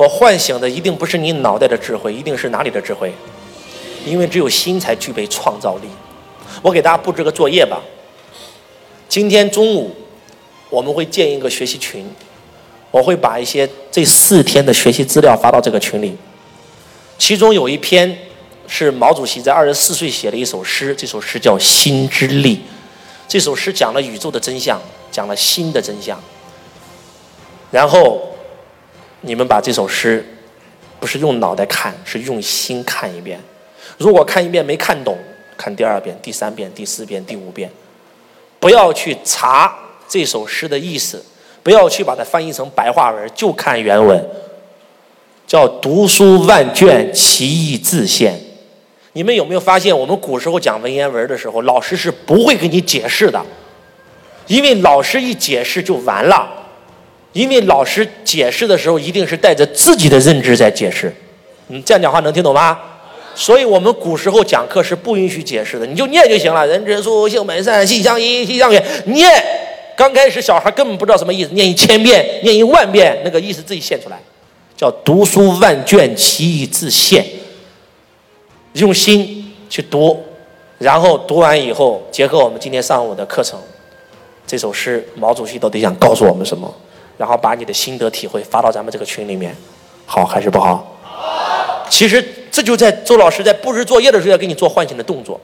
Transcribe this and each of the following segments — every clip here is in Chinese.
我唤醒的一定不是你脑袋的智慧，一定是哪里的智慧？因为只有心才具备创造力。我给大家布置个作业吧。今天中午我们会建一个学习群，我会把一些这四天的学习资料发到这个群里。其中有一篇是毛主席在二十四岁写的一首诗，这首诗叫《心之力》。这首诗讲了宇宙的真相，讲了心的真相。然后你们把这首诗不是用脑袋看，是用心看一遍。如果看一遍没看懂，看第二遍、第三遍、第四遍、第五遍。不要去查这首诗的意思，不要去把它翻译成白话文，就看原文。叫读书万卷，其义自现。你们有没有发现，我们古时候讲文言文的时候，老师是不会给你解释的，因为老师一解释就完了。因为老师解释的时候，一定是带着自己的认知在解释。你，这样讲话能听懂吗？所以我们古时候讲课是不允许解释的，你就念就行了。人之初，性本善，性相近，习相远。念，刚开始小孩根本不知道什么意思，念一千遍，念一万遍，那个意思自己现出来。叫读书万卷，其义自现。用心去读，然后读完以后，结合我们今天上午的课程，这首诗毛主席到底想告诉我们什么？然后把你的心得体会发到咱们这个群里面，好还是不好？好。其实这就在周老师在布置作业的时候要给你做唤醒的动作，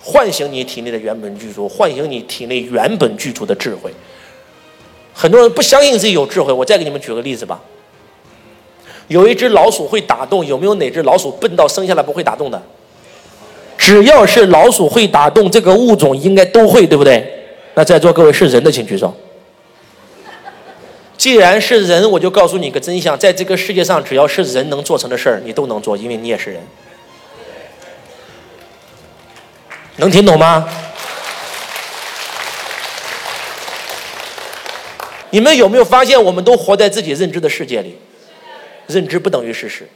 唤醒你体内的原本具足，唤醒你体内原本具足的智慧。很多人不相信自己有智慧，我再给你们举个例子吧。有一只老鼠会打洞，有没有哪只老鼠笨到生下来不会打洞的？只要是老鼠会打洞，这个物种应该都会，对不对？那在座各位是人的，请举手。既然是人，我就告诉你个真相：在这个世界上，只要是人能做成的事儿，你都能做，因为你也是人。能听懂吗？你们有没有发现，我们都活在自己认知的世界里？认知不等于事实。